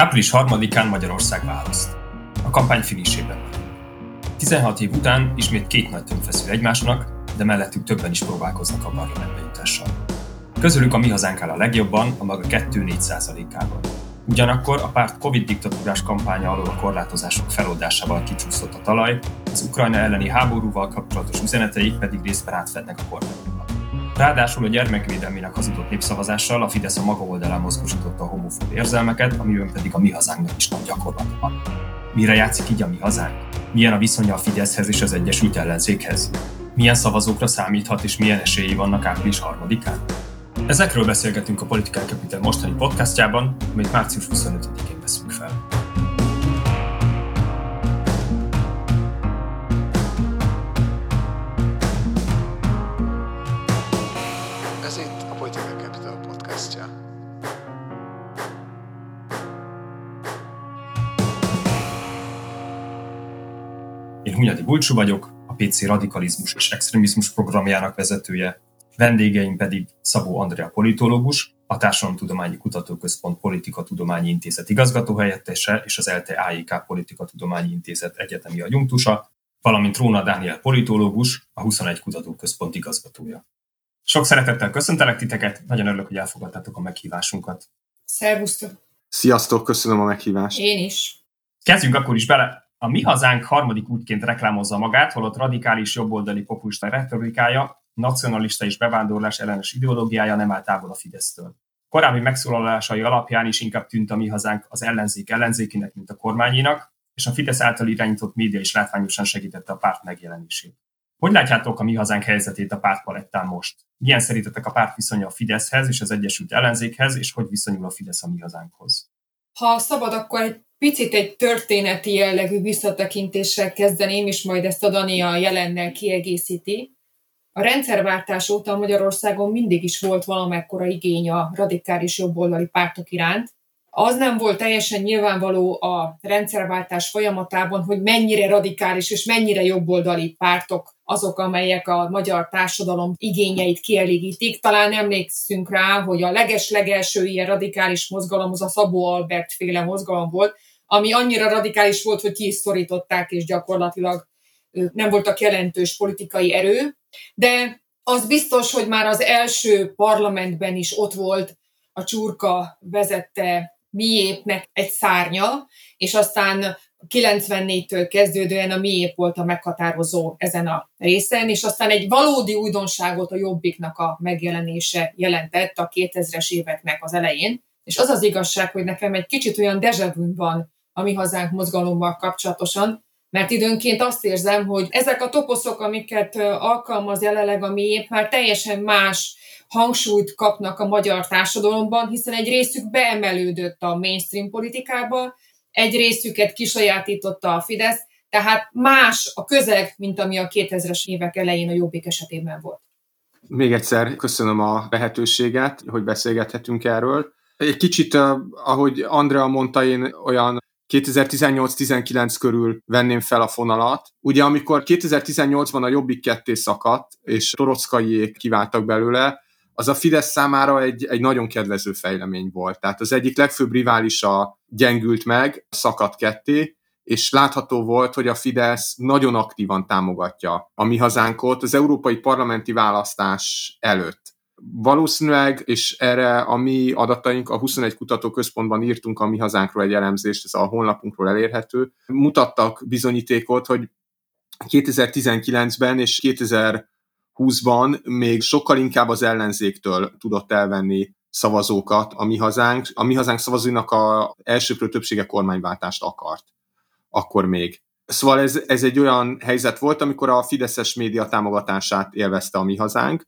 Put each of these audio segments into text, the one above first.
Április 3-án Magyarország választ. A kampány finisében vagyunk. 16 év után ismét két nagy tömb feszül egymásnak, de mellettük többen is próbálkoznak a parlamentbe jutással. Közülük a mi hazánk áll a legjobban, a maga 2-4 százalékával. Ugyanakkor a párt Covid diktatúrás kampánya alól a korlátozások feloldásával kicsúszott a talaj, az Ukrajna elleni háborúval kapcsolatos üzeneteik pedig részben átfednek a kormányba. Ráadásul a gyermekvédelmének hazudott népszavazással a Fidesz a maga oldalán mozgósította a homofób érzelmeket, amiben pedig a mi hazánknak is nagy gyakorlat van. Mire játszik így a mi hazánk? Milyen a viszonya a Fideszhez és az Egyesült Ellenzékhez? Milyen szavazókra számíthat és milyen esélyi vannak április harmadikán? Ezekről beszélgetünk a Political Capital mostani podcastjában, amit március 25-én veszünk Hunyadi Bulcsú vagyok, a PC Radikalizmus és Extrémizmus programjának vezetője, vendégeim pedig Szabó Andrea politológus, a Társadalomtudományi Kutatóközpont Politikatudományi Intézet igazgatóhelyettese és az ELTE AIK Politikatudományi Intézet egyetemi adjunktusa, valamint Róna Dániel politológus, a 21 Kutatóközpont igazgatója. Sok szeretettel köszöntelek titeket, nagyon örülök, hogy elfogadtátok a meghívásunkat. Szervusztok! Sziasztok, köszönöm a meghívást. Én is. Kezdjünk akkor is bele. A mi hazánk harmadik útként reklámozza magát, holott radikális jobboldali populista retorikája, nacionalista és bevándorlás ellenes ideológiája nem áll távol a Fidesztől. Korábbi megszólalásai alapján is inkább tűnt a mi hazánk az ellenzék ellenzékének, mint a kormányénak, és a Fidesz által irányított média is látványosan segítette a párt megjelenését. Hogy látjátok a mi hazánk helyzetét a pártpalettán most? Milyen szerintetek a párt viszonya a Fideszhez és az Egyesült Ellenzékhez, és hogy viszonyul a Fidesz a mi hazánkhoz? Ha szabad, akkor egy picit egy történeti jellegű visszatekintéssel kezdeném, és majd ezt a Dani a jelennel kiegészíti. A rendszerváltás óta Magyarországon mindig is volt valamekkora igény a radikális jobboldali pártok iránt. Az nem volt teljesen nyilvánvaló a rendszerváltás folyamatában, hogy mennyire radikális és mennyire jobboldali pártok azok, amelyek a magyar társadalom igényeit kielégítik. Talán emlékszünk rá, hogy a leges-legelső ilyen radikális mozgalom az a Szabó Albert féle mozgalom volt, ami annyira radikális volt, hogy ki is szorították, és gyakorlatilag nem voltak jelentős politikai erő. De az biztos, hogy már az első parlamentben is ott volt a csurka vezette miépnek egy szárnya, és aztán 94-től kezdődően a miép volt a meghatározó ezen a részen, és aztán egy valódi újdonságot a Jobbiknak a megjelenése jelentett a 2000-es éveknek az elején. És az az igazság, hogy nekem egy kicsit olyan dejavűn van a mi hazánk mozgalommal kapcsolatosan, mert időnként azt érzem, hogy ezek a toposzok, amiket alkalmaz jelenleg a miép, már teljesen más hangsúlyt kapnak a magyar társadalomban, hiszen egy részük beemelődött a mainstream politikába, egy részüket kisajátította a Fidesz, tehát más a közeg, mint ami a 2000-es évek elején a Jobbik esetében volt. Még egyszer köszönöm a lehetőséget, hogy beszélgethetünk erről. Egy kicsit, ahogy Andrea mondta, én olyan 2018-19 körül venném fel a fonalat. Ugye amikor 2018-ban a Jobbik ketté szakadt, és Torockaiék kiváltak belőle, az a Fidesz számára egy, egy nagyon kedvező fejlemény volt. Tehát az egyik legfőbb riválisa gyengült meg, szakadt ketté, és látható volt, hogy a Fidesz nagyon aktívan támogatja a mi hazánkot az európai parlamenti választás előtt. Valószínűleg, és erre a mi adataink a 21 kutatóközpontban írtunk a mi hazánkról egy elemzést, ez a honlapunkról elérhető, mutattak bizonyítékot, hogy 2019-ben és 2020-ban még sokkal inkább az ellenzéktől tudott elvenni szavazókat a mi hazánk. A mi hazánk szavazóinak a elsőprő többsége kormányváltást akart. Akkor még. Szóval ez, ez egy olyan helyzet volt, amikor a Fideszes média támogatását élvezte a mi hazánk,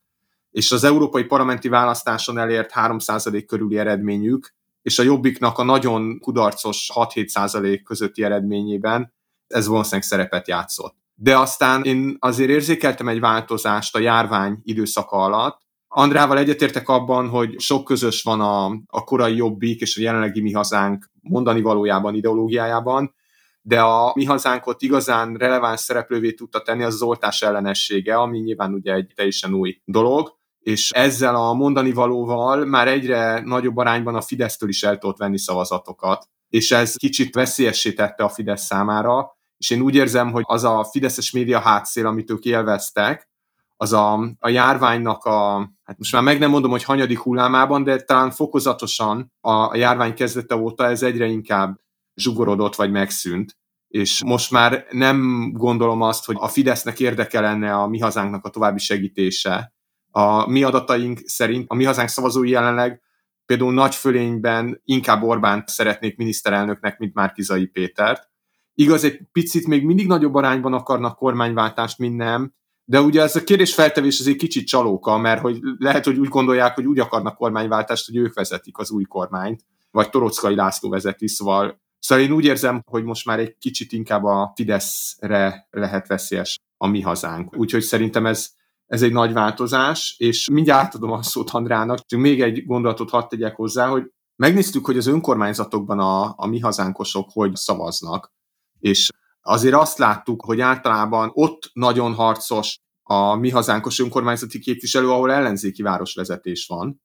és az európai parlamenti választáson elért 3% körüli eredményük, és a Jobbiknak a nagyon kudarcos 6-7% közötti eredményében ez valószínűleg szerepet játszott. De aztán én azért érzékeltem egy változást a járvány időszaka alatt. Andrával egyetértek abban, hogy sok közös van a, a korai Jobbik és a jelenlegi mi hazánk mondani valójában, ideológiájában, de a mi hazánkot igazán releváns szereplővé tudta tenni az, az oltás ellenessége, ami nyilván ugye egy teljesen új dolog és ezzel a mondani valóval már egyre nagyobb arányban a Fidesztől is el tudott venni szavazatokat. és ez kicsit veszélyessé tette a Fidesz számára, és én úgy érzem, hogy az a fideszes média hátszél, amit ők élveztek, az a, a járványnak a, hát most már meg nem mondom, hogy hanyadik hullámában, de talán fokozatosan a, a járvány kezdete óta ez egyre inkább zsugorodott vagy megszűnt. És most már nem gondolom azt, hogy a Fidesznek érdeke lenne a mi hazánknak a további segítése. A mi adataink szerint a mi hazánk szavazói jelenleg például nagy fölényben inkább Orbánt szeretnék miniszterelnöknek, mint Márkizai Pétert. Igaz, egy picit még mindig nagyobb arányban akarnak kormányváltást, mint nem, de ugye ez a kérdés feltevés azért kicsit csalóka, mert hogy lehet, hogy úgy gondolják, hogy úgy akarnak kormányváltást, hogy ők vezetik az új kormányt, vagy Torockai László vezeti, szóval Szóval én úgy érzem, hogy most már egy kicsit inkább a Fideszre lehet veszélyes a mi hazánk. Úgyhogy szerintem ez, ez egy nagy változás, és mindjárt átadom a szót Andrának, csak még egy gondolatot hadd tegyek hozzá, hogy megnéztük, hogy az önkormányzatokban a, a mi hazánkosok hogy szavaznak, és azért azt láttuk, hogy általában ott nagyon harcos a mi hazánkos önkormányzati képviselő, ahol ellenzéki városvezetés van,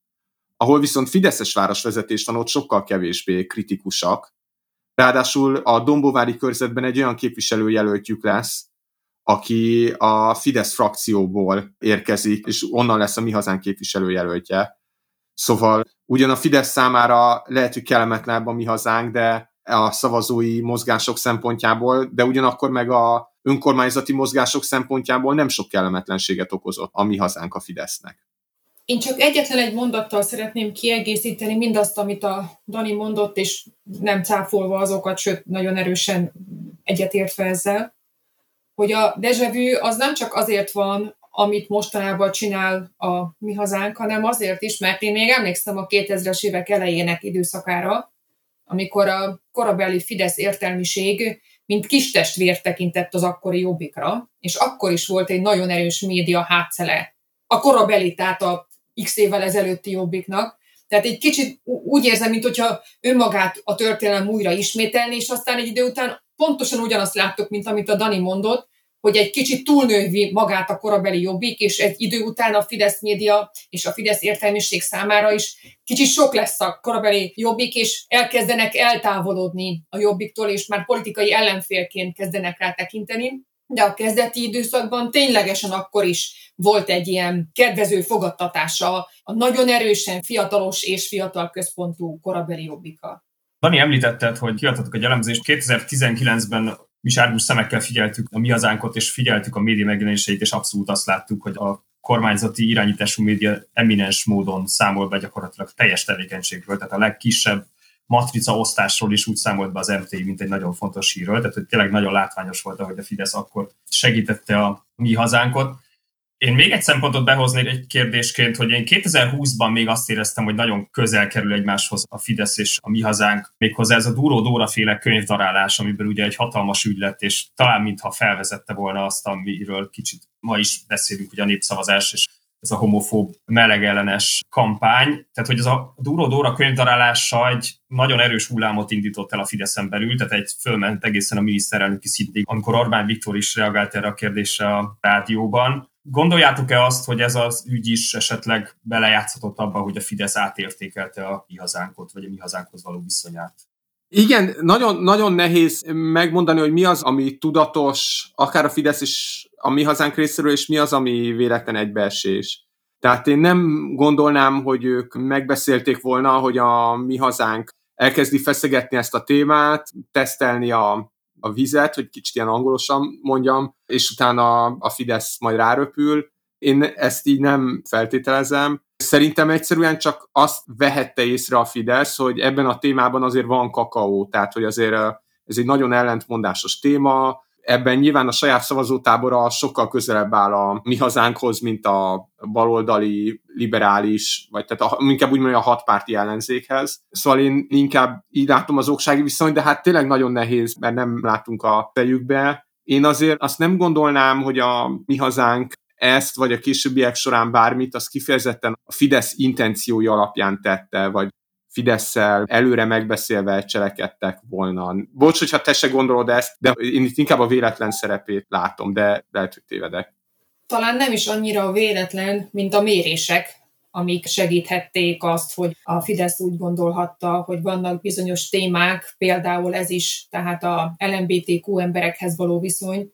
ahol viszont Fideszes városvezetés van, ott sokkal kevésbé kritikusak. Ráadásul a Dombovári körzetben egy olyan képviselőjelöltjük lesz, aki a Fidesz frakcióból érkezik, és onnan lesz a mi hazánk képviselőjelöltje. Szóval ugyan a Fidesz számára lehet, hogy kellemetlenebb a mi hazánk, de a szavazói mozgások szempontjából, de ugyanakkor meg a önkormányzati mozgások szempontjából nem sok kellemetlenséget okozott a mi hazánk a Fidesznek. Én csak egyetlen egy mondattal szeretném kiegészíteni mindazt, amit a Dani mondott, és nem cáfolva azokat, sőt, nagyon erősen egyetértve ezzel, hogy a dejavű az nem csak azért van, amit mostanában csinál a mi hazánk, hanem azért is, mert én még emlékszem a 2000-es évek elejének időszakára, amikor a korabeli Fidesz értelmiség mint kis testvér tekintett az akkori jobbikra, és akkor is volt egy nagyon erős média hátszele a korabeli, tehát a x évvel ezelőtti jobbiknak. Tehát egy kicsit úgy érzem, mint hogyha önmagát a történelem újra ismételni, és aztán egy idő után pontosan ugyanazt láttuk, mint amit a Dani mondott, hogy egy kicsit túlnővi magát a korabeli jobbik, és egy idő után a Fidesz média és a Fidesz értelmiség számára is kicsit sok lesz a korabeli jobbik, és elkezdenek eltávolodni a jobbiktól, és már politikai ellenfélként kezdenek rá tekinteni. De a kezdeti időszakban ténylegesen akkor is volt egy ilyen kedvező fogadtatása a nagyon erősen fiatalos és fiatal központú korabeli jobbika. Dani, említetted, hogy kiadtatok egy elemzést. 2019-ben mi sárgus szemekkel figyeltük a mi hazánkot, és figyeltük a média megjelenéseit, és abszolút azt láttuk, hogy a kormányzati irányítású média eminens módon számol be gyakorlatilag teljes tevékenységről, tehát a legkisebb matrica osztásról is úgy számolt be az MTI, mint egy nagyon fontos hírről, tehát hogy tényleg nagyon látványos volt, hogy a Fidesz akkor segítette a mi hazánkot. Én még egy szempontot behoznék egy kérdésként, hogy én 2020-ban még azt éreztem, hogy nagyon közel kerül egymáshoz a Fidesz és a mi hazánk, méghozzá ez a Dúró Dóra féle könyvdarálás, amiből ugye egy hatalmas ügy lett, és talán mintha felvezette volna azt, amiről kicsit ma is beszélünk, hogy a népszavazás és ez a homofób melegellenes kampány. Tehát, hogy ez a Dúró Dóra könyvdarálása egy nagyon erős hullámot indított el a Fideszen belül, tehát egy fölment egészen a miniszterelnöki szintig, amikor Orbán Viktor is reagált erre a kérdésre a rádióban. Gondoljátok-e azt, hogy ez az ügy is esetleg belejátszhatott abba, hogy a Fidesz átértékelte a mi hazánkot, vagy a mi hazánkhoz való viszonyát? Igen, nagyon, nagyon nehéz megmondani, hogy mi az, ami tudatos, akár a Fidesz is a mi hazánk részéről, és mi az, ami véletlen egybeesés. Tehát én nem gondolnám, hogy ők megbeszélték volna, hogy a mi hazánk elkezdi feszegetni ezt a témát, tesztelni a, a vizet, hogy kicsit ilyen angolosan mondjam, és utána a Fidesz majd ráröpül. Én ezt így nem feltételezem. Szerintem egyszerűen csak azt vehette észre a Fidesz, hogy ebben a témában azért van kakaó, tehát hogy azért ez egy nagyon ellentmondásos téma, ebben nyilván a saját szavazótábora sokkal közelebb áll a mi hazánkhoz, mint a baloldali, liberális, vagy tehát a, inkább úgy mondja a hatpárti ellenzékhez. Szóval én inkább így látom az oksági viszonyt, de hát tényleg nagyon nehéz, mert nem látunk a fejükbe. Én azért azt nem gondolnám, hogy a mi hazánk ezt, vagy a későbbiek során bármit, az kifejezetten a Fidesz intenciói alapján tette, vagy Fidesz-szel előre megbeszélve cselekedtek volna. Bocs, hogyha te se gondolod ezt, de én itt inkább a véletlen szerepét látom, de lehet, hogy tévedek. Talán nem is annyira a véletlen, mint a mérések, amik segíthették azt, hogy a Fidesz úgy gondolhatta, hogy vannak bizonyos témák, például ez is, tehát a LMBTQ emberekhez való viszony,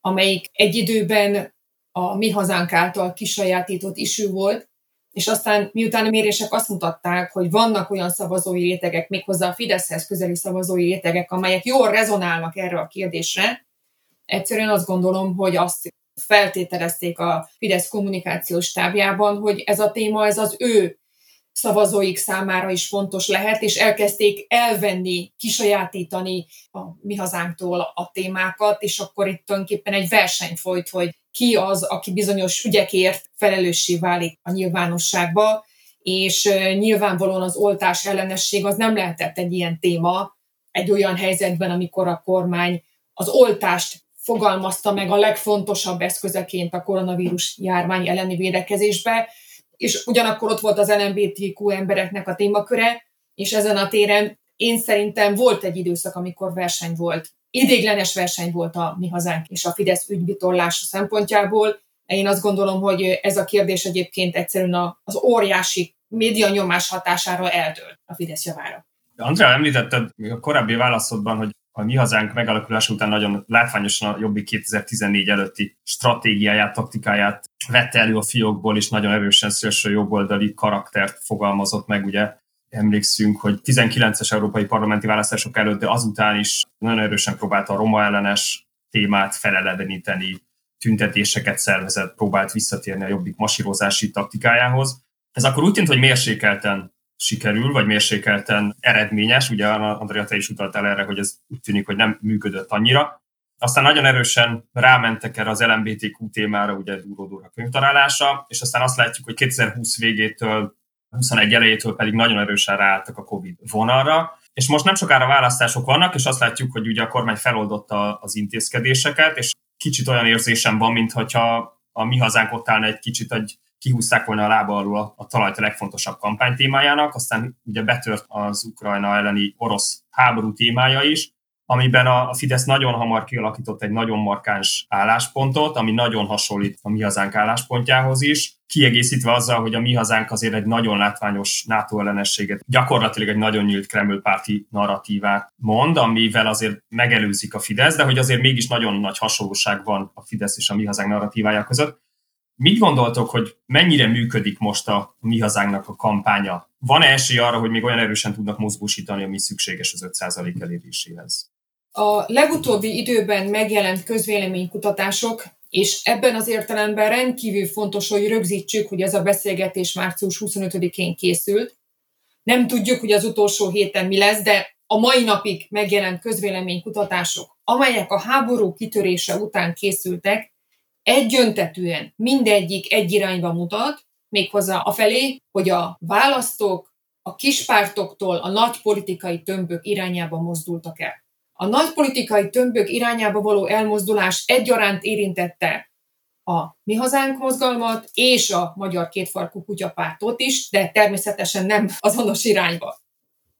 amelyik egy időben a mi hazánk által kisajátított isű volt, és aztán miután a mérések azt mutatták, hogy vannak olyan szavazói rétegek, méghozzá a Fideszhez közeli szavazói rétegek, amelyek jól rezonálnak erre a kérdésre, egyszerűen azt gondolom, hogy azt feltételezték a Fidesz kommunikációs tábjában, hogy ez a téma, ez az ő szavazóik számára is fontos lehet, és elkezdték elvenni, kisajátítani a mi hazánktól a témákat, és akkor itt tulajdonképpen egy verseny folyt, hogy ki az, aki bizonyos ügyekért felelőssé válik a nyilvánosságba, és nyilvánvalóan az oltás ellenesség az nem lehetett egy ilyen téma egy olyan helyzetben, amikor a kormány az oltást fogalmazta meg a legfontosabb eszközeként a koronavírus járvány elleni védekezésbe, és ugyanakkor ott volt az LMBTQ embereknek a témaköre, és ezen a téren én szerintem volt egy időszak, amikor verseny volt. Idéglenes verseny volt a mi hazánk és a Fidesz ügyvitorlása szempontjából. Én azt gondolom, hogy ez a kérdés egyébként egyszerűen az óriási média nyomás hatására eldől a Fidesz javára. Andrea, említetted a korábbi válaszodban, hogy a mi hazánk megalakulása után nagyon látványosan a Jobbik 2014 előtti stratégiáját, taktikáját vette elő a fiókból, és nagyon erősen szélső jobboldali karaktert fogalmazott meg, ugye emlékszünk, hogy 19-es európai parlamenti választások előtt, de azután is nagyon erősen próbálta a roma ellenes témát feleleveníteni, tüntetéseket szervezett, próbált visszatérni a jobbik masírozási taktikájához. Ez akkor úgy tűnt, hogy mérsékelten sikerül, vagy mérsékelten eredményes. Ugye Andrea, te is utaltál erre, hogy ez úgy tűnik, hogy nem működött annyira. Aztán nagyon erősen rámentek erre az LMBTQ témára, ugye Dúró a könyvtarálása, és aztán azt látjuk, hogy 2020 végétől 21 elejétől pedig nagyon erősen ráálltak a Covid vonalra, és most nem sokára választások vannak, és azt látjuk, hogy ugye a kormány feloldotta az intézkedéseket, és kicsit olyan érzésem van, mintha a mi hazánk ott állna egy kicsit egy kihúzták volna a lába alul a, a talajt a legfontosabb kampánytémájának, aztán ugye betört az Ukrajna elleni orosz háború témája is, amiben a Fidesz nagyon hamar kialakított egy nagyon markáns álláspontot, ami nagyon hasonlít a mi hazánk álláspontjához is, kiegészítve azzal, hogy a mi hazánk azért egy nagyon látványos NATO ellenességet, gyakorlatilag egy nagyon nyílt Kreml párti narratívát mond, amivel azért megelőzik a Fidesz, de hogy azért mégis nagyon nagy hasonlóság van a Fidesz és a mi hazánk narratívája között. Mit gondoltok, hogy mennyire működik most a mi hazánknak a kampánya? Van-e esély arra, hogy még olyan erősen tudnak mozgósítani, ami szükséges az 5% eléréséhez? A legutóbbi időben megjelent közvéleménykutatások, és ebben az értelemben rendkívül fontos, hogy rögzítsük, hogy ez a beszélgetés március 25-én készült. Nem tudjuk, hogy az utolsó héten mi lesz, de a mai napig megjelent közvéleménykutatások, amelyek a háború kitörése után készültek, egyöntetűen mindegyik egy irányba mutat, méghozzá felé, hogy a választók a kispártoktól a nagy politikai tömbök irányába mozdultak el. A nagy politikai tömbök irányába való elmozdulás egyaránt érintette a Mi Hazánk mozgalmat és a Magyar Kétfarkú Kutyapártot is, de természetesen nem azonos irányba.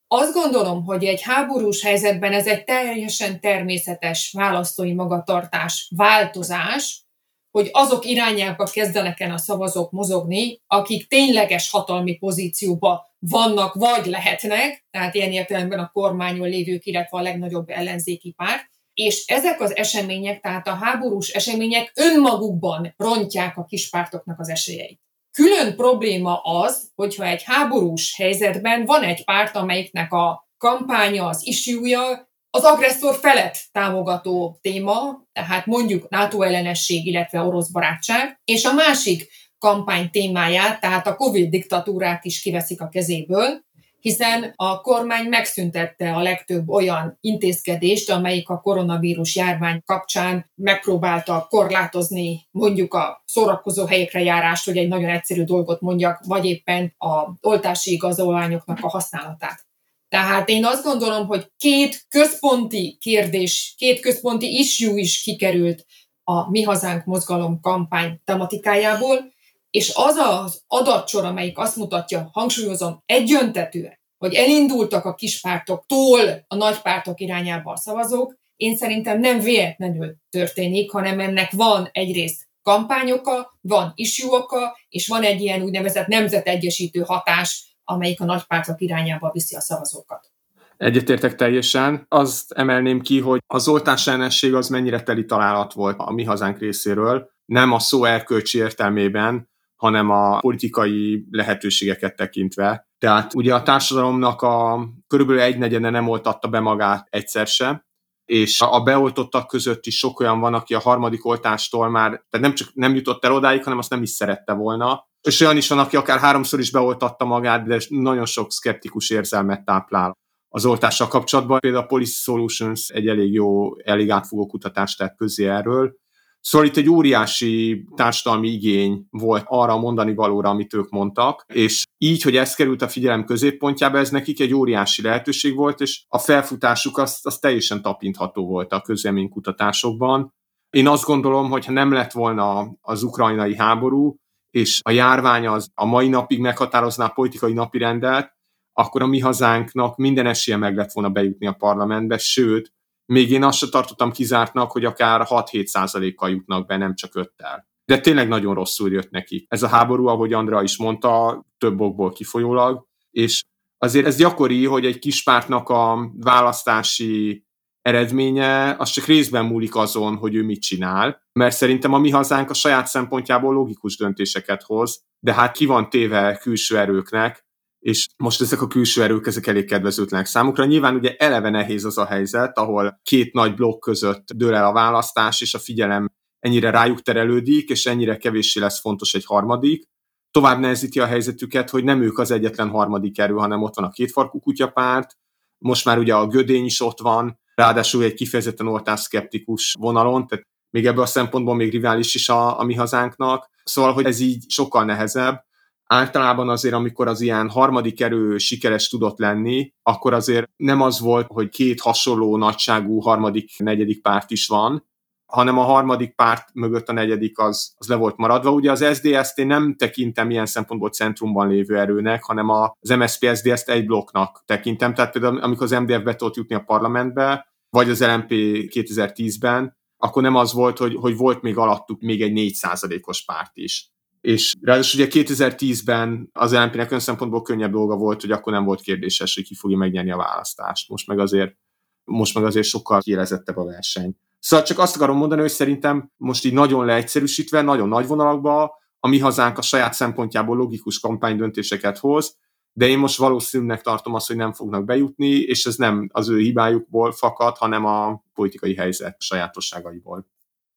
Azt gondolom, hogy egy háborús helyzetben ez egy teljesen természetes választói magatartás, változás, hogy azok irányába kezdenek el a szavazók mozogni, akik tényleges hatalmi pozícióba vannak, vagy lehetnek, tehát ilyen értelemben a kormányon lévők, illetve a legnagyobb ellenzéki párt, és ezek az események, tehát a háborús események önmagukban rontják a kispártoknak az esélyeit. Külön probléma az, hogyha egy háborús helyzetben van egy párt, amelyiknek a kampánya, az isjúja az agresszor felett támogató téma, tehát mondjuk NATO ellenesség, illetve orosz barátság, és a másik kampány témáját, tehát a Covid diktatúrát is kiveszik a kezéből, hiszen a kormány megszüntette a legtöbb olyan intézkedést, amelyik a koronavírus járvány kapcsán megpróbálta korlátozni mondjuk a szórakozó helyekre járást, hogy egy nagyon egyszerű dolgot mondjak, vagy éppen a oltási igazolványoknak a használatát. Tehát én azt gondolom, hogy két központi kérdés, két központi issue is kikerült a Mi Hazánk mozgalom kampány tematikájából, és az az adatsor, amelyik azt mutatja, hangsúlyozom, egyöntetően, hogy elindultak a kispártoktól a nagypártok irányába a szavazók, én szerintem nem véletlenül történik, hanem ennek van egyrészt kampányoka, van isjuoka, és van egy ilyen úgynevezett nemzetegyesítő hatás, amelyik a nagypártok irányába viszi a szavazókat. Egyetértek teljesen. Azt emelném ki, hogy az oltás ellenesség az mennyire teli találat volt a mi hazánk részéről. Nem a szó erkölcsi értelmében, hanem a politikai lehetőségeket tekintve. Tehát ugye a társadalomnak a körülbelül egy negyede nem oltatta be magát egyszer se, és a beoltottak között is sok olyan van, aki a harmadik oltástól már, tehát nem csak nem jutott el odáig, hanem azt nem is szerette volna. És olyan is van, aki akár háromszor is beoltatta magát, de nagyon sok szkeptikus érzelmet táplál az oltással kapcsolatban. Például a Policy Solutions egy elég jó, elég átfogó kutatást tett közé erről, Szóval itt egy óriási társadalmi igény volt arra a mondani valóra, amit ők mondtak, és így, hogy ez került a figyelem középpontjába, ez nekik egy óriási lehetőség volt, és a felfutásuk az, az teljesen tapintható volt a közleménykutatásokban. Én azt gondolom, hogy ha nem lett volna az ukrajnai háború, és a járvány az a mai napig meghatározná a politikai napirendet, akkor a mi hazánknak minden esélye meg lett volna bejutni a parlamentbe, sőt, még én azt se tartottam kizártnak, hogy akár 6-7 százalékkal jutnak be, nem csak 5-tel. De tényleg nagyon rosszul jött neki. Ez a háború, ahogy Andra is mondta, több okból kifolyólag, és azért ez gyakori, hogy egy kis pártnak a választási eredménye az csak részben múlik azon, hogy ő mit csinál, mert szerintem a mi hazánk a saját szempontjából logikus döntéseket hoz, de hát ki van téve külső erőknek, és most ezek a külső erők, ezek elég kedvezőtlenek számukra. Nyilván ugye eleve nehéz az a helyzet, ahol két nagy blokk között dől el a választás, és a figyelem ennyire rájuk terelődik, és ennyire kevéssé lesz fontos egy harmadik. Tovább nehezíti a helyzetüket, hogy nem ők az egyetlen harmadik erő, hanem ott van a kétfarkú kutyapárt, most már ugye a gödény is ott van, ráadásul egy kifejezetten oltásszkeptikus vonalon, tehát még ebből a szempontból még rivális is a, a mi hazánknak. Szóval, hogy ez így sokkal nehezebb általában azért, amikor az ilyen harmadik erő sikeres tudott lenni, akkor azért nem az volt, hogy két hasonló nagyságú harmadik, negyedik párt is van, hanem a harmadik párt mögött a negyedik az, az le volt maradva. Ugye az SZDSZ-t nem tekintem ilyen szempontból centrumban lévő erőnek, hanem az MSZP SZDSZ-t egy blokknak tekintem. Tehát például amikor az MDF be tudott jutni a parlamentbe, vagy az LMP 2010-ben, akkor nem az volt, hogy, hogy volt még alattuk még egy 4%-os párt is és ráadásul ugye 2010-ben az LNP-nek olyan szempontból könnyebb dolga volt, hogy akkor nem volt kérdéses, hogy ki fogja megnyerni a választást. Most meg azért, most meg azért sokkal kiélezettebb a verseny. Szóval csak azt akarom mondani, hogy szerintem most így nagyon leegyszerűsítve, nagyon nagy vonalakba a mi hazánk a saját szempontjából logikus kampánydöntéseket hoz, de én most valószínűnek tartom azt, hogy nem fognak bejutni, és ez nem az ő hibájukból fakad, hanem a politikai helyzet sajátosságaiból.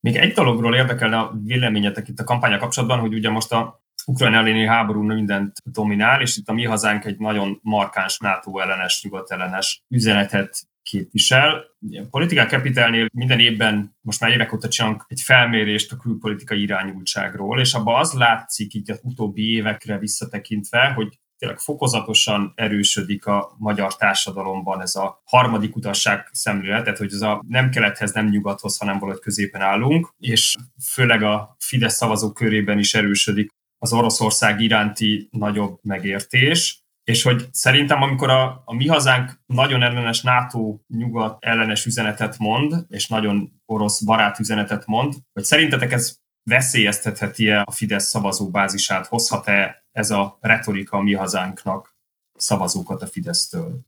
Még egy dologról érdekelne a véleményetek itt a kampánya kapcsolatban, hogy ugye most a Ukrajna elleni háború mindent dominál, és itt a mi hazánk egy nagyon markáns NATO ellenes, nyugat ellenes üzenetet képvisel. A Capitalnél minden évben, most már évek óta csinálunk egy felmérést a külpolitikai irányultságról, és abban az látszik így az utóbbi évekre visszatekintve, hogy tényleg fokozatosan erősödik a magyar társadalomban ez a harmadik utasság szemlélet, tehát hogy ez a nem kelethez, nem nyugathoz, hanem valahogy középen állunk, és főleg a Fidesz szavazók körében is erősödik az Oroszország iránti nagyobb megértés, és hogy szerintem, amikor a, a mi hazánk nagyon ellenes NATO nyugat ellenes üzenetet mond, és nagyon orosz barát üzenetet mond, hogy szerintetek ez veszélyeztetheti-e a Fidesz szavazóbázisát, hozhat-e ez a retorika a mi hazánknak szavazókat a Fidesztől?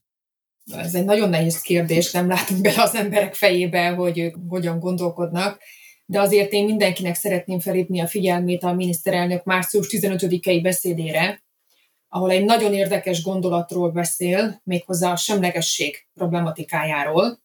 Ez egy nagyon nehéz kérdés, nem látunk bele az emberek fejébe, hogy ők hogyan gondolkodnak, de azért én mindenkinek szeretném felépni a figyelmét a miniszterelnök március 15-i beszédére, ahol egy nagyon érdekes gondolatról beszél, méghozzá a semlegesség problematikájáról.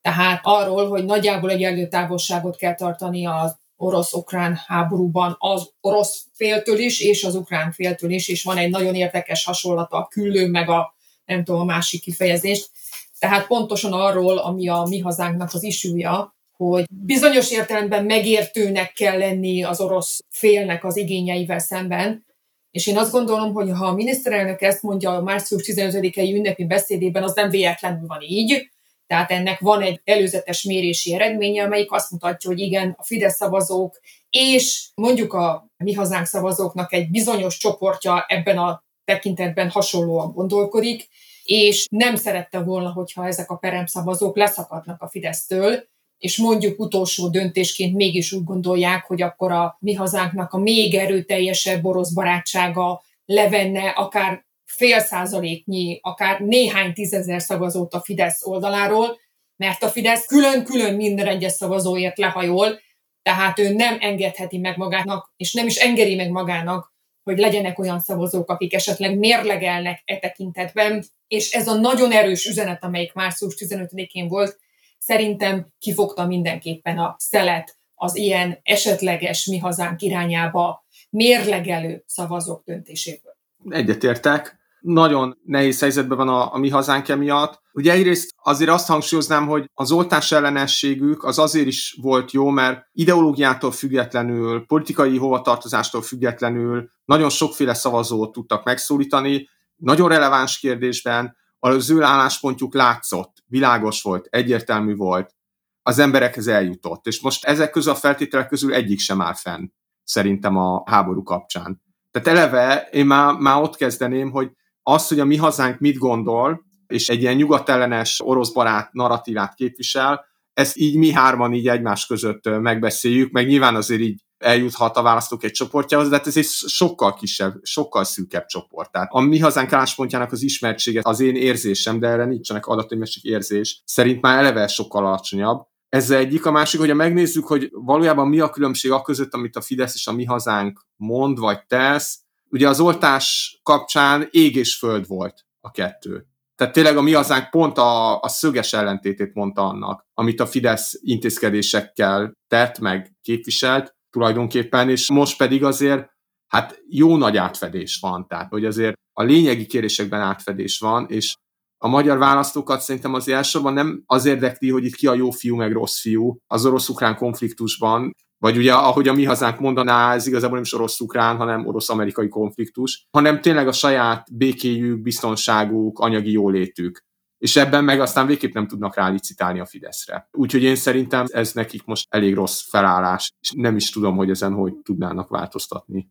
Tehát arról, hogy nagyjából egy távolságot kell tartani az orosz-ukrán háborúban az orosz féltől is, és az ukrán féltől is, és van egy nagyon érdekes hasonlata a küllő, meg a nem tudom, a másik kifejezést. Tehát pontosan arról, ami a mi hazánknak az isúja, hogy bizonyos értelemben megértőnek kell lenni az orosz félnek az igényeivel szemben, és én azt gondolom, hogy ha a miniszterelnök ezt mondja a március 15-i ünnepi beszédében, az nem véletlenül van így, tehát ennek van egy előzetes mérési eredménye, amelyik azt mutatja, hogy igen, a Fidesz szavazók és mondjuk a mi hazánk szavazóknak egy bizonyos csoportja ebben a tekintetben hasonlóan gondolkodik, és nem szerette volna, hogyha ezek a perem szavazók leszakadnak a Fidesztől, és mondjuk utolsó döntésként mégis úgy gondolják, hogy akkor a mi hazánknak a még erőteljesebb orosz barátsága levenne akár fél százaléknyi, akár néhány tízezer szavazót a Fidesz oldaláról, mert a Fidesz külön-külön minden egyes szavazóért lehajol, tehát ő nem engedheti meg magának, és nem is engedi meg magának, hogy legyenek olyan szavazók, akik esetleg mérlegelnek e tekintetben, és ez a nagyon erős üzenet, amelyik március 15-én volt, szerintem kifogta mindenképpen a szelet az ilyen esetleges mi hazánk irányába mérlegelő szavazók döntéséből. Egyetértek. Nagyon nehéz helyzetben van a, a mi hazánk emiatt. Ugye egyrészt azért azt hangsúlyoznám, hogy az oltás ellenességük az azért is volt jó, mert ideológiától függetlenül, politikai hovatartozástól függetlenül nagyon sokféle szavazót tudtak megszólítani, nagyon releváns kérdésben, az ő álláspontjuk látszott, világos volt, egyértelmű volt, az emberekhez eljutott. És most ezek közül a feltételek közül egyik sem áll fenn, szerintem a háború kapcsán. Tehát eleve én már, már ott kezdeném, hogy az, hogy a mi hazánk mit gondol, és egy ilyen nyugatellenes, orosz barát narratívát képvisel, ezt így mi hárman így egymás között megbeszéljük, meg nyilván azért így eljuthat a választók egy csoportjához, de hát ez egy sokkal kisebb, sokkal szűkebb csoport. Tehát a mi hazánk álláspontjának az ismertsége az én érzésem, de erre nincsenek adatok, csak érzés, szerint már eleve sokkal alacsonyabb. Ez egyik. A másik, hogyha megnézzük, hogy valójában mi a különbség a között, amit a Fidesz és a mi hazánk mond vagy tesz, ugye az oltás kapcsán ég és föld volt a kettő. Tehát tényleg a mi hazánk pont a, a szöges ellentétét mondta annak, amit a Fidesz intézkedésekkel tett, meg képviselt tulajdonképpen, és most pedig azért hát jó nagy átfedés van, tehát hogy azért a lényegi kérésekben átfedés van, és a magyar választókat szerintem az elsősorban nem az érdekli, hogy itt ki a jó fiú meg rossz fiú az orosz-ukrán konfliktusban, vagy ugye, ahogy a mi hazánk mondaná, ez igazából nem is orosz-ukrán, hanem orosz-amerikai konfliktus, hanem tényleg a saját békéjük, biztonságuk, anyagi jólétük. És ebben meg aztán végképp nem tudnak rálicitálni a Fideszre. Úgyhogy én szerintem ez nekik most elég rossz felállás, és nem is tudom, hogy ezen hogy tudnának változtatni.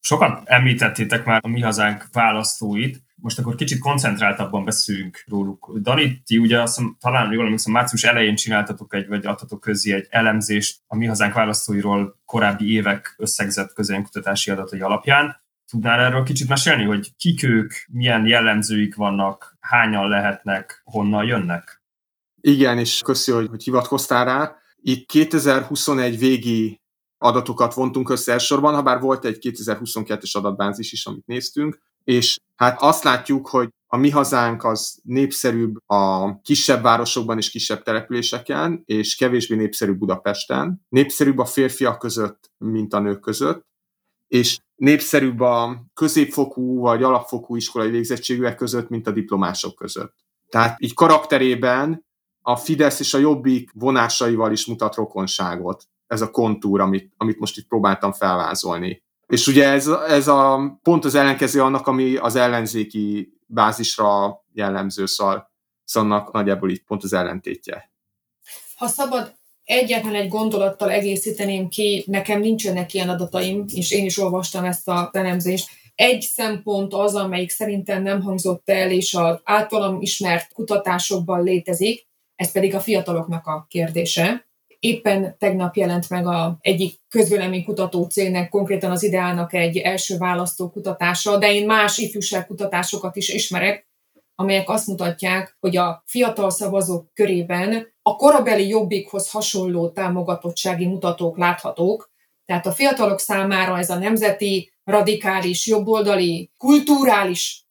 Sokan említettétek már a mi hazánk választóit, most akkor kicsit koncentráltabban beszéljünk róluk. Dani, ti ugye azt hiszem, talán jól emlékszem, március elején csináltatok egy, vagy adtatok közé egy elemzést a mi hazánk választóiról korábbi évek összegzett közönkutatási adatai alapján. Tudnál erről kicsit mesélni, hogy kik ők, milyen jellemzőik vannak, hányan lehetnek, honnan jönnek? Igen, és köszi, hogy, hogy hivatkoztál rá. Itt 2021 végi adatokat vontunk össze elsősorban, ha bár volt egy 2022-es adatbázis is, amit néztünk, és hát azt látjuk, hogy a mi hazánk az népszerűbb a kisebb városokban és kisebb településeken, és kevésbé népszerű Budapesten. Népszerűbb a férfiak között, mint a nők között, és népszerűbb a középfokú vagy alapfokú iskolai végzettségűek között, mint a diplomások között. Tehát így karakterében a Fidesz és a Jobbik vonásaival is mutat rokonságot. Ez a kontúr, amit, amit most itt próbáltam felvázolni. És ugye ez, ez a pont az ellenkező annak, ami az ellenzéki bázisra jellemző, szóval, szóval annak nagyjából itt pont az ellentétje. Ha szabad egyetlen egy gondolattal egészíteném ki, nekem nincsenek ilyen adataim, és én is olvastam ezt a elemzést. Egy szempont az, amelyik szerintem nem hangzott el, és az általam ismert kutatásokban létezik, ez pedig a fiataloknak a kérdése. Éppen tegnap jelent meg a egyik kutató cégnek, konkrétan az ideának egy első választó kutatása, de én más kutatásokat is ismerek, amelyek azt mutatják, hogy a fiatal szavazók körében a korabeli jobbikhoz hasonló támogatottsági mutatók láthatók, tehát a fiatalok számára ez a nemzeti, radikális, jobboldali, kulturális,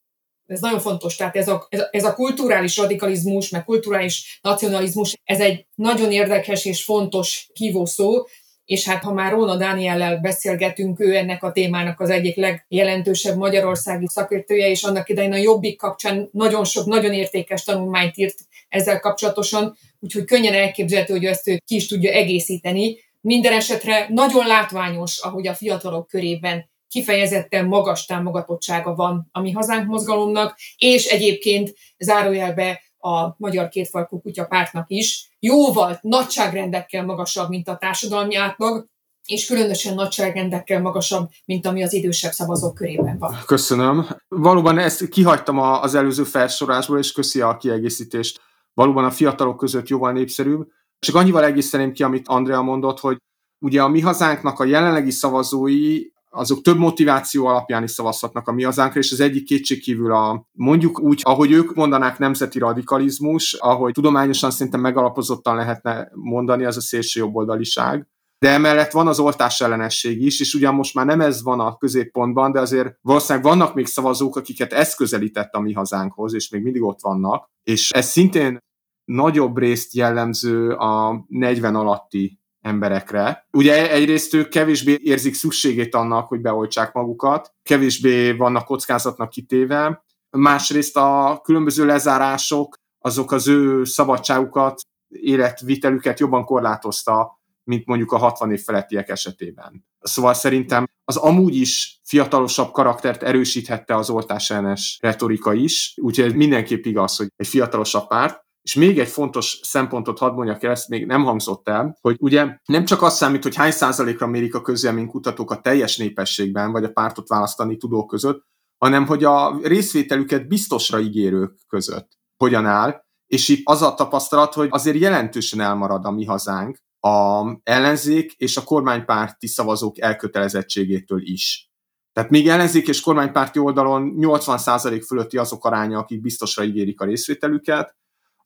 ez nagyon fontos, tehát ez a, ez a kulturális radikalizmus, meg kulturális nacionalizmus, ez egy nagyon érdekes és fontos hívószó, és hát ha már Róna Dániellel beszélgetünk, ő ennek a témának az egyik legjelentősebb magyarországi szakértője, és annak idején a Jobbik kapcsán nagyon sok, nagyon értékes tanulmányt írt ezzel kapcsolatosan, úgyhogy könnyen elképzelhető, hogy ezt ő ki is tudja egészíteni. Minden esetre nagyon látványos, ahogy a fiatalok körében kifejezetten magas támogatottsága van a mi hazánk mozgalomnak, és egyébként zárójelbe a Magyar Kétfarkú Kutya pártnak is jóval nagyságrendekkel magasabb, mint a társadalmi átlag, és különösen nagyságrendekkel magasabb, mint ami az idősebb szavazók körében van. Köszönöm. Valóban ezt kihagytam az előző felsorásból, és köszi a kiegészítést. Valóban a fiatalok között jóval népszerűbb. Csak annyival egészteném ki, amit Andrea mondott, hogy ugye a mi hazánknak a jelenlegi szavazói azok több motiváció alapján is szavazhatnak a mi hazánkra, és az egyik kétségkívül a, mondjuk úgy, ahogy ők mondanák nemzeti radikalizmus, ahogy tudományosan szerintem megalapozottan lehetne mondani, az a szélső jobboldaliság. De emellett van az oltás ellenesség is, és ugyan most már nem ez van a középpontban, de azért valószínűleg vannak még szavazók, akiket ez közelített a mi hazánkhoz, és még mindig ott vannak. És ez szintén nagyobb részt jellemző a 40 alatti emberekre. Ugye egyrészt ők kevésbé érzik szükségét annak, hogy beoltsák magukat, kevésbé vannak kockázatnak kitéve, másrészt a különböző lezárások azok az ő szabadságukat, életvitelüket jobban korlátozta, mint mondjuk a 60 év felettiek esetében. Szóval szerintem az amúgy is fiatalosabb karaktert erősíthette az oltás ellenes retorika is, úgyhogy ez mindenképp igaz, hogy egy fiatalosabb párt, és még egy fontos szempontot hadd mondjak el, ezt még nem hangzott el, hogy ugye nem csak az számít, hogy hány százalékra mérik a közélménykutatók a teljes népességben, vagy a pártot választani tudók között, hanem hogy a részvételüket biztosra ígérők között hogyan áll, és itt az a tapasztalat, hogy azért jelentősen elmarad a mi hazánk a ellenzék és a kormánypárti szavazók elkötelezettségétől is. Tehát még ellenzék és kormánypárti oldalon 80% fölötti azok aránya, akik biztosra ígérik a részvételüket,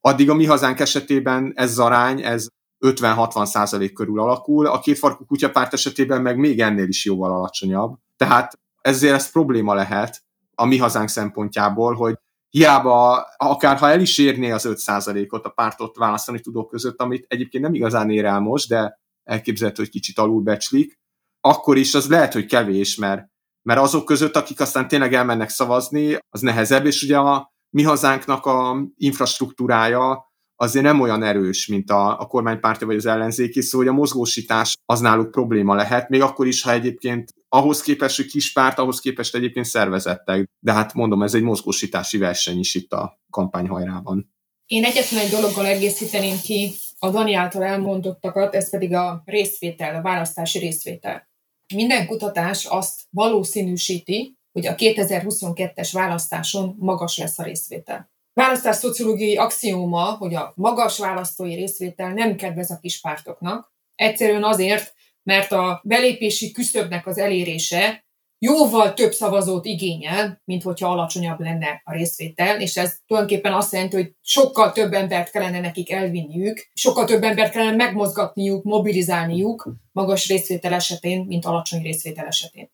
addig a mi hazánk esetében ez arány, ez 50-60 százalék körül alakul, a kétfarkú kutyapárt esetében meg még ennél is jóval alacsonyabb. Tehát ezért ez probléma lehet a mi hazánk szempontjából, hogy hiába, akár ha el is érné az 5%-ot a pártot választani tudók között, amit egyébként nem igazán ér el most, de elképzelhető, hogy kicsit alulbecslik, akkor is az lehet, hogy kevés, mert, mert azok között, akik aztán tényleg elmennek szavazni, az nehezebb, és ugye a mi hazánknak a infrastruktúrája azért nem olyan erős, mint a, a kormánypárti vagy az ellenzéki, szóval hogy a mozgósítás az náluk probléma lehet, még akkor is, ha egyébként ahhoz képest, hogy kis párt, ahhoz képest egyébként szervezettek. De hát mondom, ez egy mozgósítási verseny is itt a kampányhajrában. Én egyetlen egy dologgal egészíteném ki a Dani által elmondottakat, ez pedig a részvétel, a választási részvétel. Minden kutatás azt valószínűsíti, hogy a 2022-es választáson magas lesz a részvétel. Választás szociológiai axióma, hogy a magas választói részvétel nem kedvez a kis pártoknak. Egyszerűen azért, mert a belépési küszöbnek az elérése jóval több szavazót igényel, mint hogyha alacsonyabb lenne a részvétel, és ez tulajdonképpen azt jelenti, hogy sokkal több embert kellene nekik elvinniük, sokkal több embert kellene megmozgatniuk, mobilizálniuk magas részvétel esetén, mint alacsony részvétel esetén.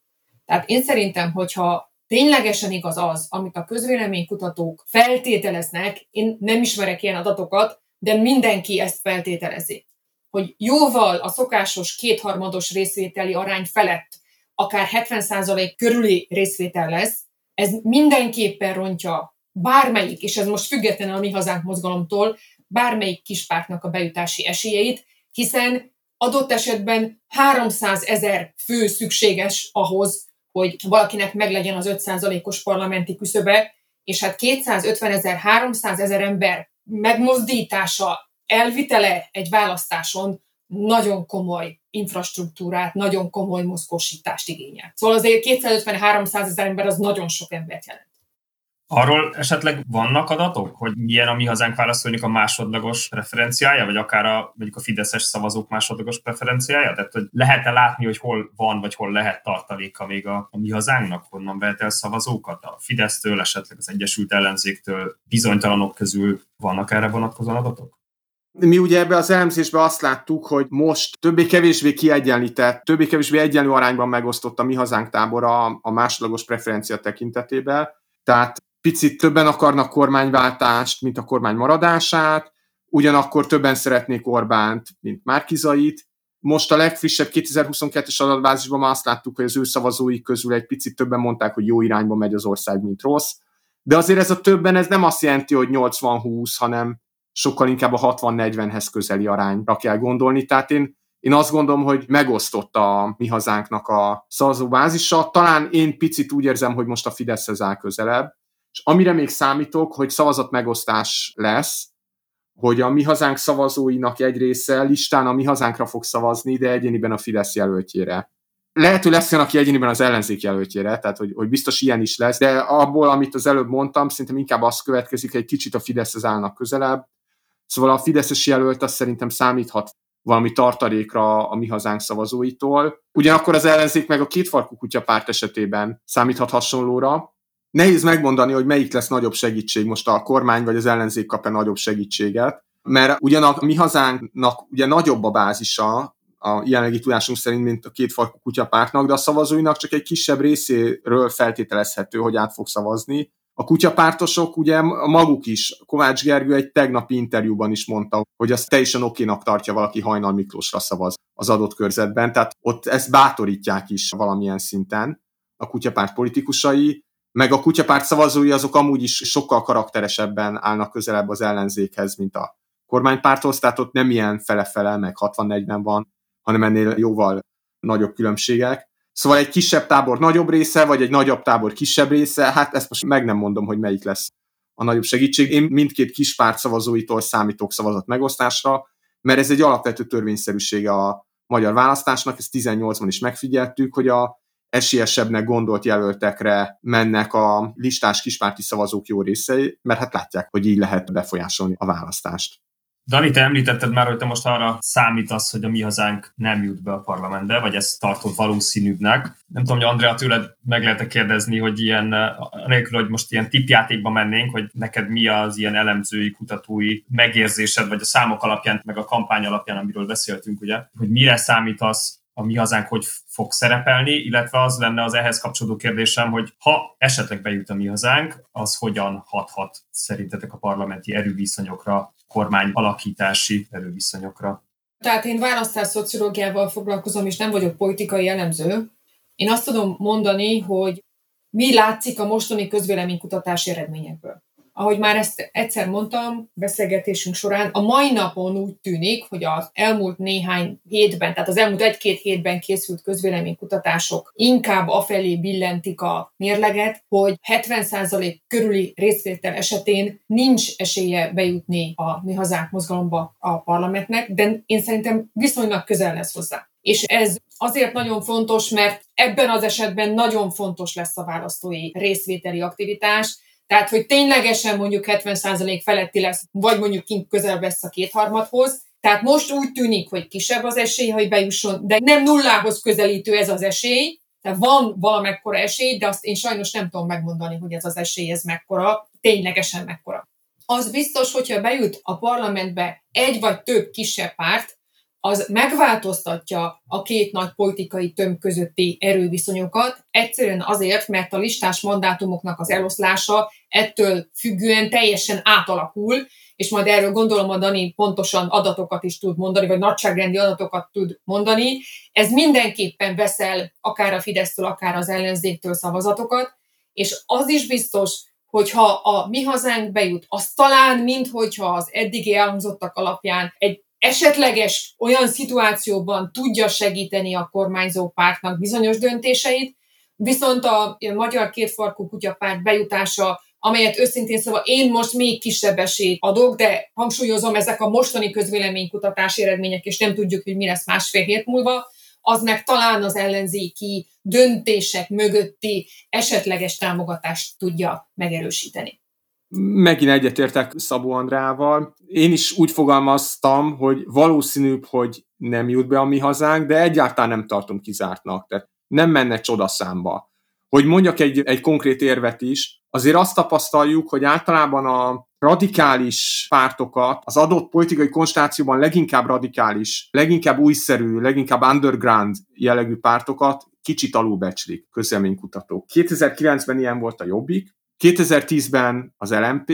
Tehát én szerintem, hogyha ténylegesen igaz az, amit a közvéleménykutatók feltételeznek, én nem ismerek ilyen adatokat, de mindenki ezt feltételezi, hogy jóval a szokásos kétharmados részvételi arány felett akár 70% körüli részvétel lesz, ez mindenképpen rontja bármelyik, és ez most függetlenül a mi hazánk mozgalomtól, bármelyik kispártnak a bejutási esélyeit, hiszen adott esetben 300 ezer fő szükséges ahhoz, hogy valakinek meglegyen az 5%-os parlamenti küszöbe, és hát 250 ezer, 300 ezer ember megmozdítása, elvitele egy választáson nagyon komoly infrastruktúrát, nagyon komoly mozgósítást igényel. Szóval azért 250-300 ezer ember az nagyon sok embert jelent. Arról esetleg vannak adatok, hogy milyen a mi hazánk választóinak a másodlagos preferenciája, vagy akár a, mondjuk a fideszes szavazók másodlagos preferenciája? Tehát, hogy lehet-e látni, hogy hol van, vagy hol lehet tartaléka még a, a mi hazánknak, honnan vehet el szavazókat? A Fidesztől, esetleg az Egyesült Ellenzéktől, bizonytalanok közül vannak erre vonatkozó adatok? Mi ugye ebbe az elemzésben azt láttuk, hogy most többé-kevésbé kiegyenlített, többé-kevésbé egyenlő arányban megosztott a mi hazánk tábora a másodlagos preferencia tekintetében. Tehát picit többen akarnak kormányváltást, mint a kormány maradását, ugyanakkor többen szeretnék Orbánt, mint Márkizait. Most a legfrissebb 2022-es adatbázisban már azt láttuk, hogy az ő szavazóik közül egy picit többen mondták, hogy jó irányba megy az ország, mint rossz. De azért ez a többen, ez nem azt jelenti, hogy 80-20, hanem sokkal inkább a 60-40-hez közeli arányra kell gondolni. Tehát én, én azt gondolom, hogy megosztott a mi hazánknak a szavazóbázisa. Talán én picit úgy érzem, hogy most a Fideszhez áll közelebb, és amire még számítok, hogy szavazat megosztás lesz, hogy a mi hazánk szavazóinak egy része listán a mi hazánkra fog szavazni, de egyéniben a Fidesz jelöltjére. Lehet, hogy lesz olyan, aki egyéniben az ellenzék jelöltjére, tehát hogy, hogy biztos ilyen is lesz, de abból, amit az előbb mondtam, szerintem inkább az következik, hogy egy kicsit a Fideszhez állnak közelebb, Szóval a Fideszes jelölt azt szerintem számíthat valami tartalékra a mi hazánk szavazóitól. Ugyanakkor az ellenzék meg a kétfarkú kutya párt esetében számíthat hasonlóra. Nehéz megmondani, hogy melyik lesz nagyobb segítség, most a kormány vagy az ellenzék kap-e nagyobb segítséget, mert ugyan a mi hazánknak ugye nagyobb a bázisa, a jelenlegi tudásunk szerint, mint a két farkú kutyapártnak, de a szavazóinak csak egy kisebb részéről feltételezhető, hogy át fog szavazni. A kutyapártosok ugye maguk is, Kovács Gergő egy tegnapi interjúban is mondta, hogy azt teljesen okénak tartja valaki Hajnal Miklósra szavaz az adott körzetben, tehát ott ezt bátorítják is valamilyen szinten a kutyapárt politikusai, meg a kutyapárt szavazói azok amúgy is sokkal karakteresebben állnak közelebb az ellenzékhez, mint a kormánypárthoz, tehát ott nem ilyen fele-fele, meg 60-40 van, hanem ennél jóval nagyobb különbségek. Szóval egy kisebb tábor nagyobb része, vagy egy nagyobb tábor kisebb része, hát ezt most meg nem mondom, hogy melyik lesz a nagyobb segítség. Én mindkét kis párt szavazóitól számítok szavazat megosztásra, mert ez egy alapvető törvényszerűsége a magyar választásnak, ezt 18-ban is megfigyeltük, hogy a esélyesebbnek gondolt jelöltekre mennek a listás kispárti szavazók jó részei, mert hát látják, hogy így lehet befolyásolni a választást. Dani, te említetted már, hogy te most arra számítasz, hogy a mi hazánk nem jut be a parlamentbe, vagy ezt tartod valószínűbbnek. Nem tudom, hogy Andrea tőled meg lehet kérdezni, hogy ilyen, anélkül, hogy most ilyen tipjátékba mennénk, hogy neked mi az ilyen elemzői, kutatói megérzésed, vagy a számok alapján, meg a kampány alapján, amiről beszéltünk, ugye, hogy mire számítasz a mi hazánk hogy fog szerepelni, illetve az lenne az ehhez kapcsolódó kérdésem, hogy ha esetleg bejut a mi hazánk, az hogyan hathat szerintetek a parlamenti erőviszonyokra, kormány alakítási erőviszonyokra? Tehát én választás szociológiával foglalkozom, és nem vagyok politikai elemző. Én azt tudom mondani, hogy mi látszik a mostani közvéleménykutatási eredményekből ahogy már ezt egyszer mondtam beszélgetésünk során, a mai napon úgy tűnik, hogy az elmúlt néhány hétben, tehát az elmúlt egy-két hétben készült közvéleménykutatások inkább afelé billentik a mérleget, hogy 70% körüli részvétel esetén nincs esélye bejutni a mi hazánk mozgalomba a parlamentnek, de én szerintem viszonylag közel lesz hozzá. És ez azért nagyon fontos, mert ebben az esetben nagyon fontos lesz a választói részvételi aktivitás, tehát, hogy ténylegesen mondjuk 70% feletti lesz, vagy mondjuk kint közel lesz a kétharmadhoz. Tehát most úgy tűnik, hogy kisebb az esély, hogy bejusson, de nem nullához közelítő ez az esély. Tehát van valamekkora esély, de azt én sajnos nem tudom megmondani, hogy ez az esély ez mekkora, ténylegesen mekkora. Az biztos, hogyha bejut a parlamentbe egy vagy több kisebb párt, az megváltoztatja a két nagy politikai tömb közötti erőviszonyokat, egyszerűen azért, mert a listás mandátumoknak az eloszlása ettől függően teljesen átalakul, és majd erről gondolom a Dani pontosan adatokat is tud mondani, vagy nagyságrendi adatokat tud mondani. Ez mindenképpen veszel akár a Fidesztől, akár az ellenzéktől szavazatokat, és az is biztos, hogyha a mi hazánk bejut, az talán, mint hogyha az eddigi elhangzottak alapján egy esetleges olyan szituációban tudja segíteni a kormányzó pártnak bizonyos döntéseit, viszont a magyar kétfarkú kutyapárt bejutása, amelyet őszintén szóval én most még kisebb esélyt adok, de hangsúlyozom, ezek a mostani közvéleménykutatási eredmények, és nem tudjuk, hogy mi lesz másfél hét múlva, az meg talán az ellenzéki döntések mögötti esetleges támogatást tudja megerősíteni. Megint egyetértek Szabó Andrával. Én is úgy fogalmaztam, hogy valószínűbb, hogy nem jut be a mi hazánk, de egyáltalán nem tartom kizártnak. Tehát nem menne csodaszámba. Hogy mondjak egy, egy konkrét érvet is, azért azt tapasztaljuk, hogy általában a radikális pártokat az adott politikai konstellációban leginkább radikális, leginkább újszerű, leginkább underground jellegű pártokat kicsit alulbecslik közleménykutatók. 2009-ben ilyen volt a Jobbik, 2010-ben az LMP,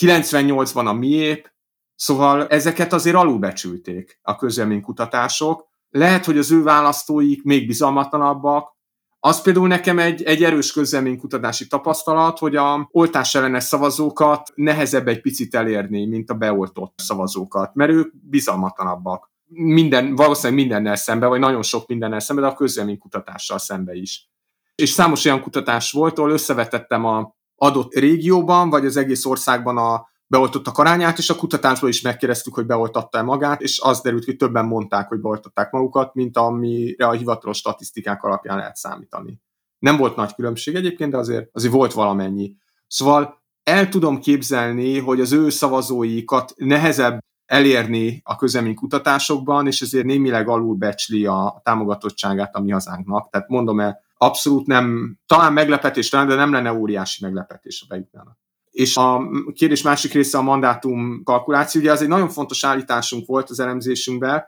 98-ban a MIÉP, szóval ezeket azért alulbecsülték a közleménykutatások. Lehet, hogy az ő választóik még bizalmatlanabbak, az például nekem egy, egy erős közleménykutatási tapasztalat, hogy a oltás ellenes szavazókat nehezebb egy picit elérni, mint a beoltott szavazókat, mert ők bizalmatlanabbak. Minden, valószínűleg mindennel szembe, vagy nagyon sok mindennel szembe, de a közleménykutatással szembe is. És számos olyan kutatás volt, ahol összevetettem a adott régióban, vagy az egész országban a beoltottak arányát, és a kutatásból is megkérdeztük, hogy beoltatta-e magát, és az derült, hogy többen mondták, hogy beoltották magukat, mint amire a hivatalos statisztikák alapján lehet számítani. Nem volt nagy különbség egyébként, de azért, azért volt valamennyi. Szóval el tudom képzelni, hogy az ő szavazóikat nehezebb elérni a kutatásokban, és ezért némileg alulbecsli a támogatottságát a mi hazánknak. Tehát mondom el, abszolút nem, talán meglepetés de nem lenne óriási meglepetés, a bejutnának. És a kérdés másik része a mandátum kalkuláció. Ugye az egy nagyon fontos állításunk volt az elemzésünkben,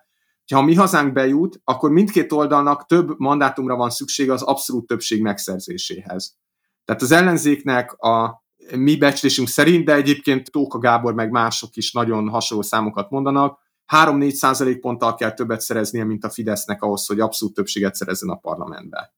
hogy ha mi hazánk bejut, akkor mindkét oldalnak több mandátumra van szüksége az abszolút többség megszerzéséhez. Tehát az ellenzéknek a mi becslésünk szerint, de egyébként Tóka Gábor meg mások is nagyon hasonló számokat mondanak, 3-4 százalékponttal kell többet szereznie, mint a Fidesznek ahhoz, hogy abszolút többséget szerezzen a parlamentbe.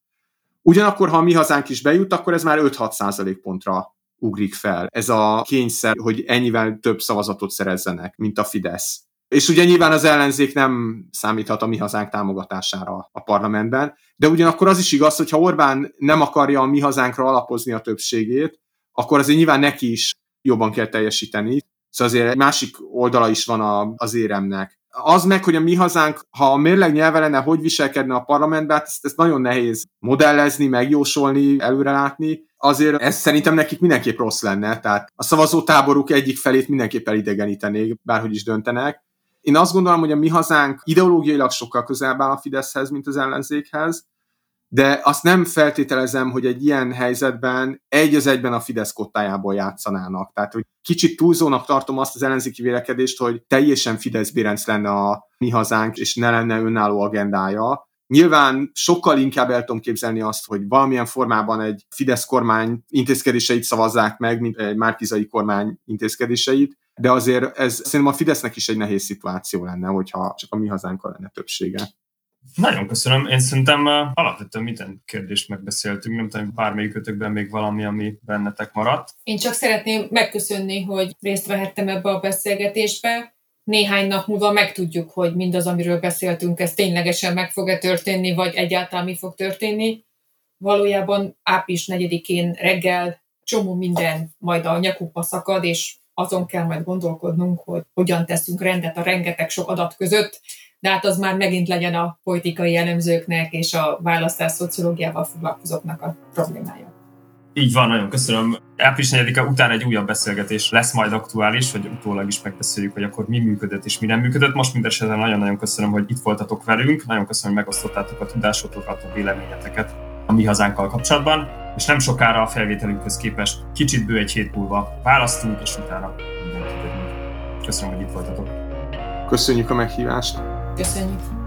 Ugyanakkor, ha a mi hazánk is bejut, akkor ez már 5-6 százalékpontra ugrik fel. Ez a kényszer, hogy ennyivel több szavazatot szerezzenek, mint a Fidesz. És ugye nyilván az ellenzék nem számíthat a mi hazánk támogatására a parlamentben, de ugyanakkor az is igaz, hogy ha Orbán nem akarja a mi hazánkra alapozni a többségét, akkor azért nyilván neki is jobban kell teljesíteni. Szóval azért másik oldala is van az éremnek. Az meg, hogy a mi hazánk, ha a mérleg nyelve lenne, hogy viselkedne a parlamentben, hát ezt, ezt nagyon nehéz modellezni, megjósolni, előrelátni. Azért ez szerintem nekik mindenképp rossz lenne, tehát a szavazótáboruk egyik felét mindenképp elidegenítenék, bárhogy is döntenek. Én azt gondolom, hogy a mi hazánk ideológiailag sokkal közelebb áll a Fideszhez, mint az ellenzékhez, de azt nem feltételezem, hogy egy ilyen helyzetben egy az egyben a Fidesz kottájából játszanának. Tehát, hogy kicsit túlzónak tartom azt az ellenzéki vélekedést, hogy teljesen Fidesz Bérenc lenne a mi hazánk, és ne lenne önálló agendája. Nyilván sokkal inkább el tudom képzelni azt, hogy valamilyen formában egy Fidesz kormány intézkedéseit szavazzák meg, mint egy Márkizai kormány intézkedéseit, de azért ez szerintem a Fidesznek is egy nehéz szituáció lenne, hogyha csak a mi hazánkkal lenne többsége. Nagyon köszönöm. Én szerintem alapvetően minden kérdést megbeszéltünk, nem tudom, bármelyikötökben még valami, ami bennetek maradt. Én csak szeretném megköszönni, hogy részt vehettem ebbe a beszélgetésbe. Néhány nap múlva megtudjuk, hogy mindaz, amiről beszéltünk, ez ténylegesen meg fog-e történni, vagy egyáltalán mi fog történni. Valójában április 4-én reggel csomó minden majd a nyakukba szakad, és azon kell majd gondolkodnunk, hogy hogyan teszünk rendet a rengeteg sok adat között, de hát az már megint legyen a politikai elemzőknek és a választás szociológiával foglalkozóknak a problémája. Így van, nagyon köszönöm. Április 4 után egy újabb beszélgetés lesz majd aktuális, hogy utólag is megbeszéljük, hogy akkor mi működött és mi nem működött. Most mindesetre nagyon-nagyon köszönöm, hogy itt voltatok velünk, nagyon köszönöm, hogy megosztottátok a tudásotokat, a véleményeteket a mi hazánkkal kapcsolatban, és nem sokára a felvételünkhöz képest kicsit bő egy hét múlva választunk, és utána mindent Köszönöm, hogy itt voltatok. Köszönjük a meghívást! Köszönjük!